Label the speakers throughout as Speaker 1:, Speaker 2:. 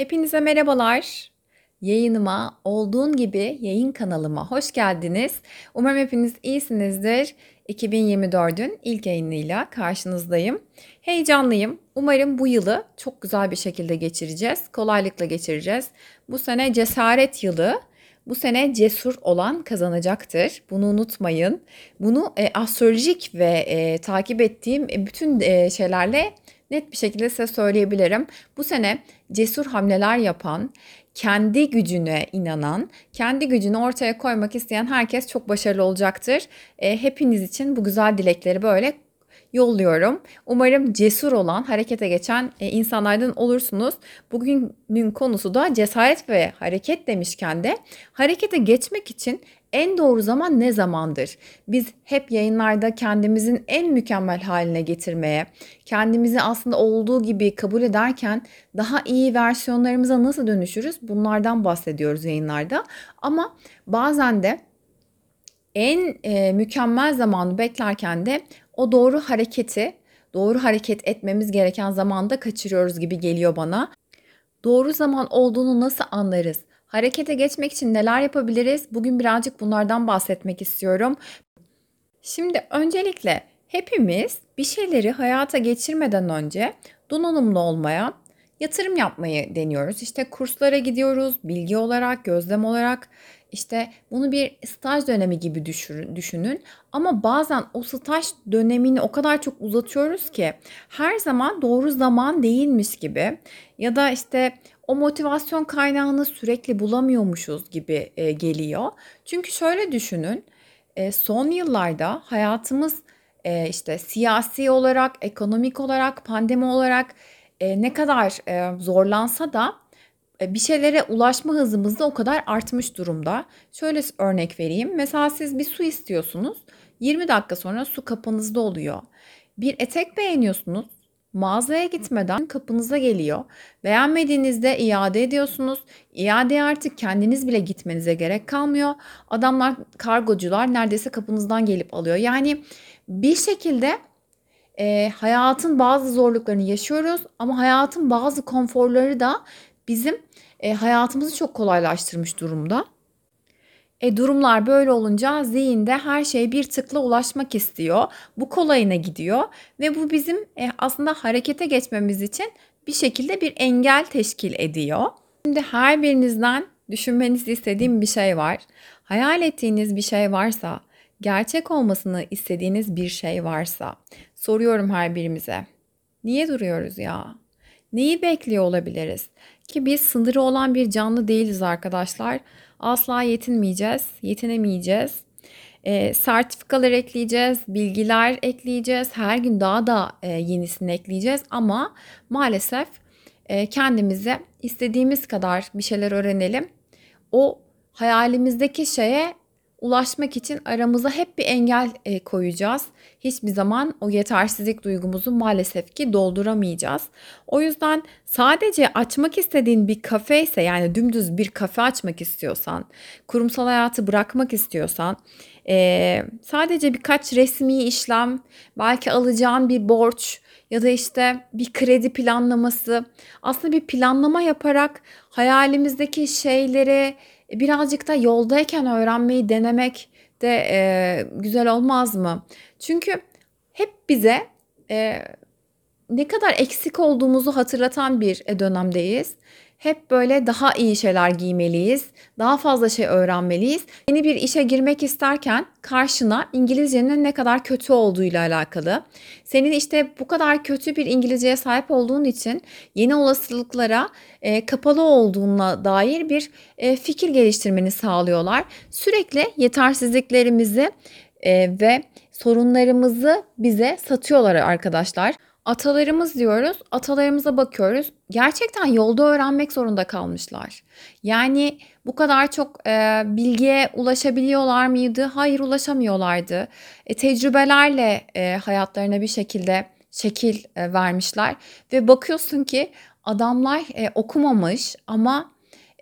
Speaker 1: Hepinize merhabalar. Yayınıma, olduğun gibi yayın kanalıma hoş geldiniz. Umarım hepiniz iyisinizdir. 2024'ün ilk yayınıyla karşınızdayım. Heyecanlıyım. Umarım bu yılı çok güzel bir şekilde geçireceğiz. Kolaylıkla geçireceğiz. Bu sene cesaret yılı. Bu sene cesur olan kazanacaktır. Bunu unutmayın. Bunu e, astrolojik ve e, takip ettiğim e, bütün e, şeylerle net bir şekilde size söyleyebilirim. Bu sene cesur hamleler yapan, kendi gücüne inanan, kendi gücünü ortaya koymak isteyen herkes çok başarılı olacaktır. E, hepiniz için bu güzel dilekleri böyle yolluyorum. Umarım cesur olan, harekete geçen e, insanlardan olursunuz. Bugünün konusu da cesaret ve hareket demişken de harekete geçmek için en doğru zaman ne zamandır? Biz hep yayınlarda kendimizin en mükemmel haline getirmeye, kendimizi aslında olduğu gibi kabul ederken daha iyi versiyonlarımıza nasıl dönüşürüz? Bunlardan bahsediyoruz yayınlarda. Ama bazen de en e, mükemmel zamanı beklerken de o doğru hareketi, doğru hareket etmemiz gereken zamanda kaçırıyoruz gibi geliyor bana. Doğru zaman olduğunu nasıl anlarız? Harekete geçmek için neler yapabiliriz? Bugün birazcık bunlardan bahsetmek istiyorum. Şimdi öncelikle hepimiz bir şeyleri hayata geçirmeden önce donanımlı olmaya, yatırım yapmayı deniyoruz. İşte kurslara gidiyoruz, bilgi olarak, gözlem olarak. İşte bunu bir staj dönemi gibi düşünün. Ama bazen o staj dönemini o kadar çok uzatıyoruz ki her zaman doğru zaman değilmiş gibi ya da işte o motivasyon kaynağını sürekli bulamıyormuşuz gibi e, geliyor. Çünkü şöyle düşünün, e, son yıllarda hayatımız e, işte siyasi olarak, ekonomik olarak, pandemi olarak e, ne kadar e, zorlansa da e, bir şeylere ulaşma hızımız da o kadar artmış durumda. Şöyle örnek vereyim. Mesela siz bir su istiyorsunuz. 20 dakika sonra su kapınızda oluyor. Bir etek beğeniyorsunuz. Mağazaya gitmeden kapınıza geliyor. Beğenmediğinizde iade ediyorsunuz. İadeye artık kendiniz bile gitmenize gerek kalmıyor. Adamlar, kargocular neredeyse kapınızdan gelip alıyor. Yani bir şekilde e, hayatın bazı zorluklarını yaşıyoruz ama hayatın bazı konforları da bizim e, hayatımızı çok kolaylaştırmış durumda. E durumlar böyle olunca zihinde her şey bir tıkla ulaşmak istiyor. Bu kolayına gidiyor ve bu bizim e, aslında harekete geçmemiz için bir şekilde bir engel teşkil ediyor. Şimdi her birinizden düşünmenizi istediğim bir şey var. Hayal ettiğiniz bir şey varsa, gerçek olmasını istediğiniz bir şey varsa soruyorum her birimize. Niye duruyoruz ya? Neyi bekliyor olabiliriz? Ki biz sınırı olan bir canlı değiliz arkadaşlar. Asla yetinmeyeceğiz, yetinemeyeceğiz. E, sertifikalar ekleyeceğiz, bilgiler ekleyeceğiz. Her gün daha da e, yenisini ekleyeceğiz. Ama maalesef e, kendimize istediğimiz kadar bir şeyler öğrenelim. O hayalimizdeki şeye ulaşmak için aramıza hep bir engel e, koyacağız. Hiçbir zaman o yetersizlik duygumuzu maalesef ki dolduramayacağız. O yüzden sadece açmak istediğin bir kafe ise yani dümdüz bir kafe açmak istiyorsan, kurumsal hayatı bırakmak istiyorsan, e, sadece birkaç resmi işlem, belki alacağın bir borç, ya da işte bir kredi planlaması aslında bir planlama yaparak hayalimizdeki şeyleri birazcık da yoldayken öğrenmeyi denemek de e, güzel olmaz mı? Çünkü hep bize e, ne kadar eksik olduğumuzu hatırlatan bir dönemdeyiz hep böyle daha iyi şeyler giymeliyiz, daha fazla şey öğrenmeliyiz. Yeni bir işe girmek isterken karşına İngilizcenin ne kadar kötü olduğuyla alakalı. Senin işte bu kadar kötü bir İngilizceye sahip olduğun için yeni olasılıklara e, kapalı olduğuna dair bir e, fikir geliştirmeni sağlıyorlar. Sürekli yetersizliklerimizi e, ve sorunlarımızı bize satıyorlar arkadaşlar. Atalarımız diyoruz, atalarımıza bakıyoruz. Gerçekten yolda öğrenmek zorunda kalmışlar. Yani bu kadar çok e, bilgiye ulaşabiliyorlar mıydı? Hayır ulaşamıyorlardı. E, tecrübelerle e, hayatlarına bir şekilde şekil e, vermişler. Ve bakıyorsun ki adamlar e, okumamış ama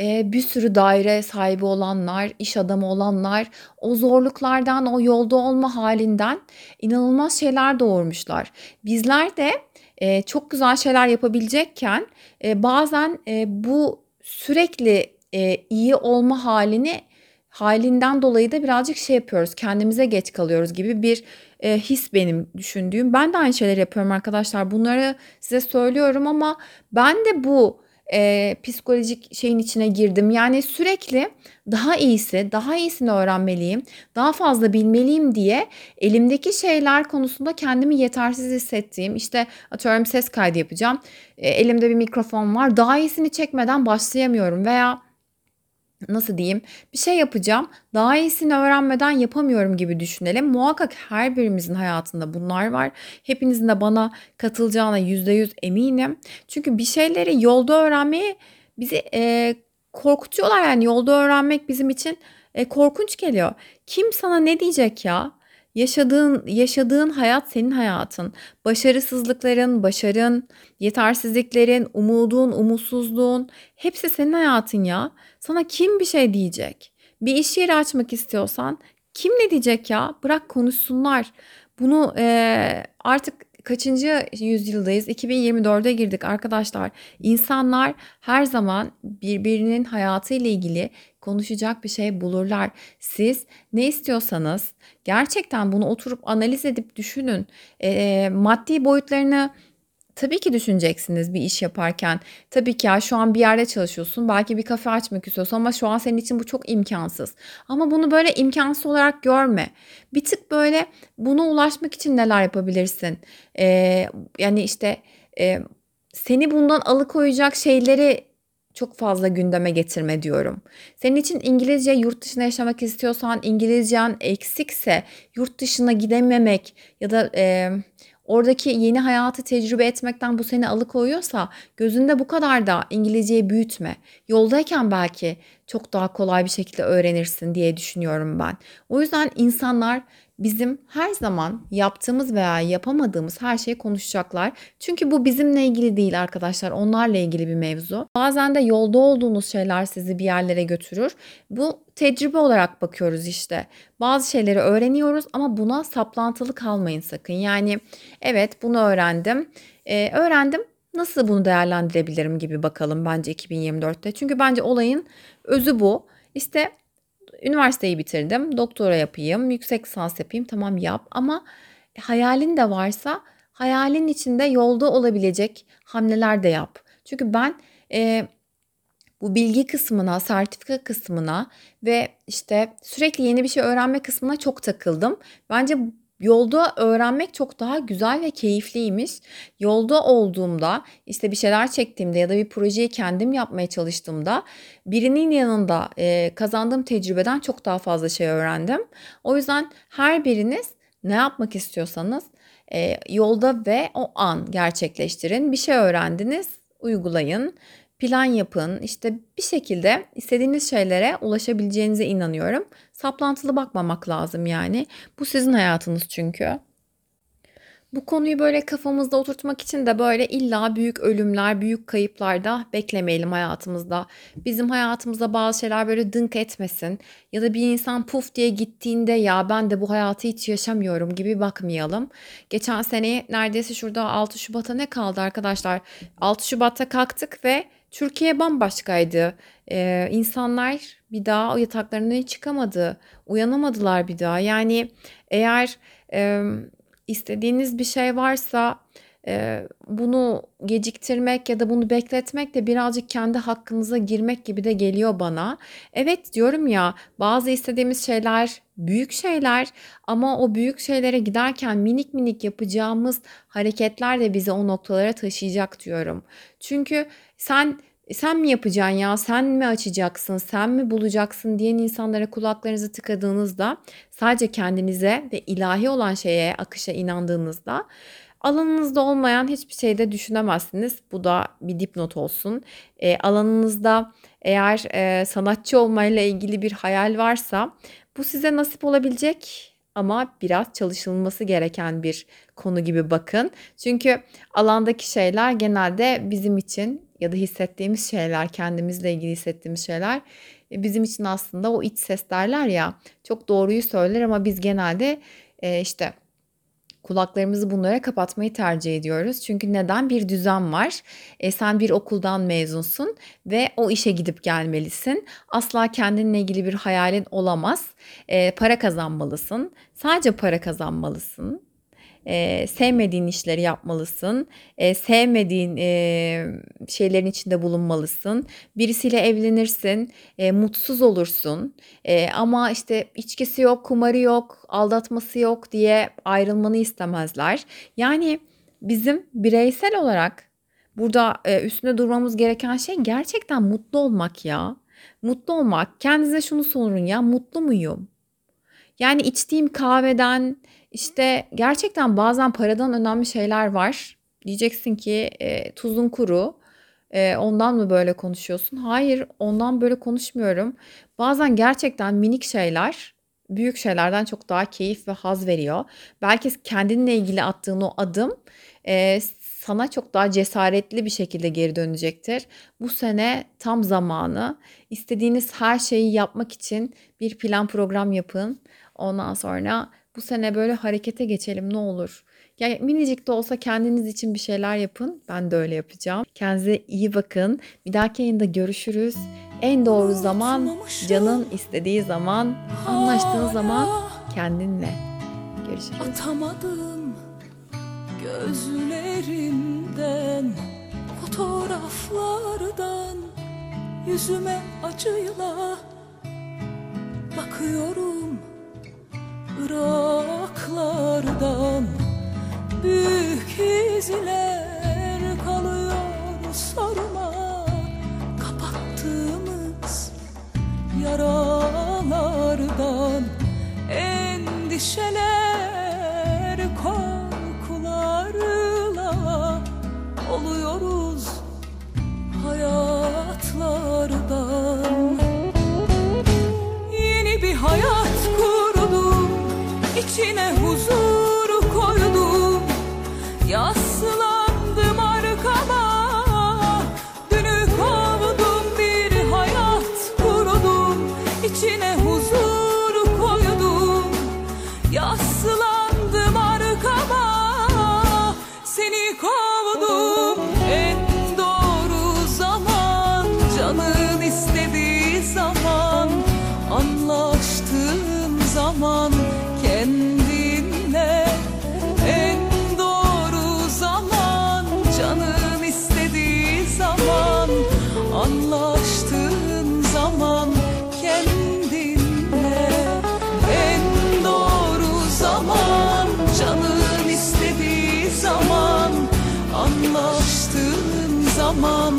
Speaker 1: e, bir sürü daire sahibi olanlar, iş adamı olanlar o zorluklardan, o yolda olma halinden inanılmaz şeyler doğurmuşlar. Bizler de e, çok güzel şeyler yapabilecekken e, bazen e, bu sürekli e, iyi olma halini halinden dolayı da birazcık şey yapıyoruz. Kendimize geç kalıyoruz gibi bir e, his benim düşündüğüm. Ben de aynı şeyleri yapıyorum arkadaşlar. Bunları size söylüyorum ama ben de bu e, psikolojik şeyin içine girdim. Yani sürekli daha iyisi, daha iyisini öğrenmeliyim, daha fazla bilmeliyim diye elimdeki şeyler konusunda kendimi yetersiz hissettiğim, işte atıyorum ses kaydı yapacağım, e, elimde bir mikrofon var, daha iyisini çekmeden başlayamıyorum veya nasıl diyeyim bir şey yapacağım daha iyisini öğrenmeden yapamıyorum gibi düşünelim. Muhakkak her birimizin hayatında bunlar var. Hepinizin de bana katılacağına yüzde yüz eminim. Çünkü bir şeyleri yolda öğrenmeyi bizi e, korkutuyorlar yani yolda öğrenmek bizim için e, korkunç geliyor. Kim sana ne diyecek ya? Yaşadığın yaşadığın hayat senin hayatın. Başarısızlıkların, başarın, yetersizliklerin, umudun, umutsuzluğun hepsi senin hayatın ya. Sana kim bir şey diyecek? Bir iş yeri açmak istiyorsan kim ne diyecek ya? Bırak konuşsunlar. Bunu e, artık kaçıncı yüzyıldayız? 2024'e girdik arkadaşlar. İnsanlar her zaman birbirinin hayatı ile ilgili konuşacak bir şey bulurlar. Siz ne istiyorsanız gerçekten bunu oturup analiz edip düşünün. E, maddi boyutlarını Tabii ki düşüneceksiniz bir iş yaparken. Tabii ki ya şu an bir yerde çalışıyorsun. Belki bir kafe açmak istiyorsun ama şu an senin için bu çok imkansız. Ama bunu böyle imkansız olarak görme. Bir tık böyle buna ulaşmak için neler yapabilirsin? Ee, yani işte e, seni bundan alıkoyacak şeyleri çok fazla gündeme getirme diyorum. Senin için İngilizce yurt dışında yaşamak istiyorsan, İngilizcen eksikse yurt dışına gidememek ya da e, oradaki yeni hayatı tecrübe etmekten bu seni alıkoyuyorsa gözünde bu kadar da İngilizceyi büyütme. Yoldayken belki çok daha kolay bir şekilde öğrenirsin diye düşünüyorum ben. O yüzden insanlar bizim her zaman yaptığımız veya yapamadığımız her şeyi konuşacaklar. Çünkü bu bizimle ilgili değil arkadaşlar. Onlarla ilgili bir mevzu. Bazen de yolda olduğunuz şeyler sizi bir yerlere götürür. Bu tecrübe olarak bakıyoruz işte. Bazı şeyleri öğreniyoruz ama buna saplantılı kalmayın sakın. Yani evet bunu öğrendim. Ee, öğrendim nasıl bunu değerlendirebilirim gibi bakalım bence 2024'te. Çünkü bence olayın özü bu. İşte üniversiteyi bitirdim, doktora yapayım, yüksek lisans yapayım tamam yap ama hayalin de varsa hayalin içinde yolda olabilecek hamleler de yap. Çünkü ben e, bu bilgi kısmına, sertifika kısmına ve işte sürekli yeni bir şey öğrenme kısmına çok takıldım. Bence Yolda öğrenmek çok daha güzel ve keyifliymiş. Yolda olduğumda, işte bir şeyler çektiğimde ya da bir projeyi kendim yapmaya çalıştığımda birinin yanında e, kazandığım tecrübeden çok daha fazla şey öğrendim. O yüzden her biriniz ne yapmak istiyorsanız e, yolda ve o an gerçekleştirin. Bir şey öğrendiniz, uygulayın plan yapın. İşte bir şekilde istediğiniz şeylere ulaşabileceğinize inanıyorum. Saplantılı bakmamak lazım yani. Bu sizin hayatınız çünkü. Bu konuyu böyle kafamızda oturtmak için de böyle illa büyük ölümler, büyük kayıplar da beklemeyelim hayatımızda. Bizim hayatımızda bazı şeyler böyle dınk etmesin ya da bir insan puf diye gittiğinde ya ben de bu hayatı hiç yaşamıyorum gibi bakmayalım. Geçen sene neredeyse şurada 6 Şubat'a ne kaldı arkadaşlar? 6 Şubat'ta kalktık ve Türkiye bambaşkaydı. Ee, insanlar bir daha yataklarından çıkamadı. Uyanamadılar bir daha. Yani eğer e, istediğiniz bir şey varsa e, bunu geciktirmek ya da bunu bekletmek de birazcık kendi hakkınıza girmek gibi de geliyor bana. Evet diyorum ya bazı istediğimiz şeyler büyük şeyler ama o büyük şeylere giderken minik minik yapacağımız hareketler de bizi o noktalara taşıyacak diyorum. Çünkü sen sen mi yapacaksın ya sen mi açacaksın sen mi bulacaksın diyen insanlara kulaklarınızı tıkadığınızda sadece kendinize ve ilahi olan şeye akışa inandığınızda alanınızda olmayan hiçbir şeyde düşünemezsiniz. Bu da bir dipnot olsun. E, alanınızda eğer e, sanatçı olmayla ilgili bir hayal varsa bu size nasip olabilecek ama biraz çalışılması gereken bir konu gibi bakın. Çünkü alandaki şeyler genelde bizim için ya da hissettiğimiz şeyler, kendimizle ilgili hissettiğimiz şeyler e, bizim için aslında o iç ses derler ya çok doğruyu söyler ama biz genelde e, işte kulaklarımızı bunlara kapatmayı tercih ediyoruz. Çünkü neden? Bir düzen var. E, sen bir okuldan mezunsun ve o işe gidip gelmelisin. Asla kendinle ilgili bir hayalin olamaz. E, para kazanmalısın. Sadece para kazanmalısın e, sevmediğin işleri yapmalısın. E, sevmediğin e, şeylerin içinde bulunmalısın. Birisiyle evlenirsin, e, mutsuz olursun. E, ama işte içkisi yok, kumarı yok, aldatması yok diye ayrılmanı istemezler. Yani bizim bireysel olarak burada e, üstünde durmamız gereken şey gerçekten mutlu olmak ya. Mutlu olmak. Kendinize şunu sorun ya, mutlu muyum? Yani içtiğim kahveden, işte gerçekten bazen paradan önemli şeyler var. Diyeceksin ki e, tuzun kuru. E, ondan mı böyle konuşuyorsun? Hayır, ondan böyle konuşmuyorum. Bazen gerçekten minik şeyler büyük şeylerden çok daha keyif ve haz veriyor. Belki kendinle ilgili attığın o adım e, sana çok daha cesaretli bir şekilde geri dönecektir. Bu sene tam zamanı. İstediğiniz her şeyi yapmak için bir plan program yapın. Ondan sonra bu sene böyle harekete geçelim ne olur. Yani minicik de olsa kendiniz için bir şeyler yapın. Ben de öyle yapacağım. Kendinize iyi bakın. Bir dahaki yayında görüşürüz. En doğru zaman canın istediği zaman, anlaştığın zaman kendinle. Görüşürüz.
Speaker 2: Atamadım gözlerimden fotoğraflardan yüzüme acıyla bakıyorum Iraklardan büyük izler kalıyor sorma. Kapattığımız yaralardan endişeler anlaştığın zaman kendinle en doğru zaman canın istediği zaman anlaştığın zaman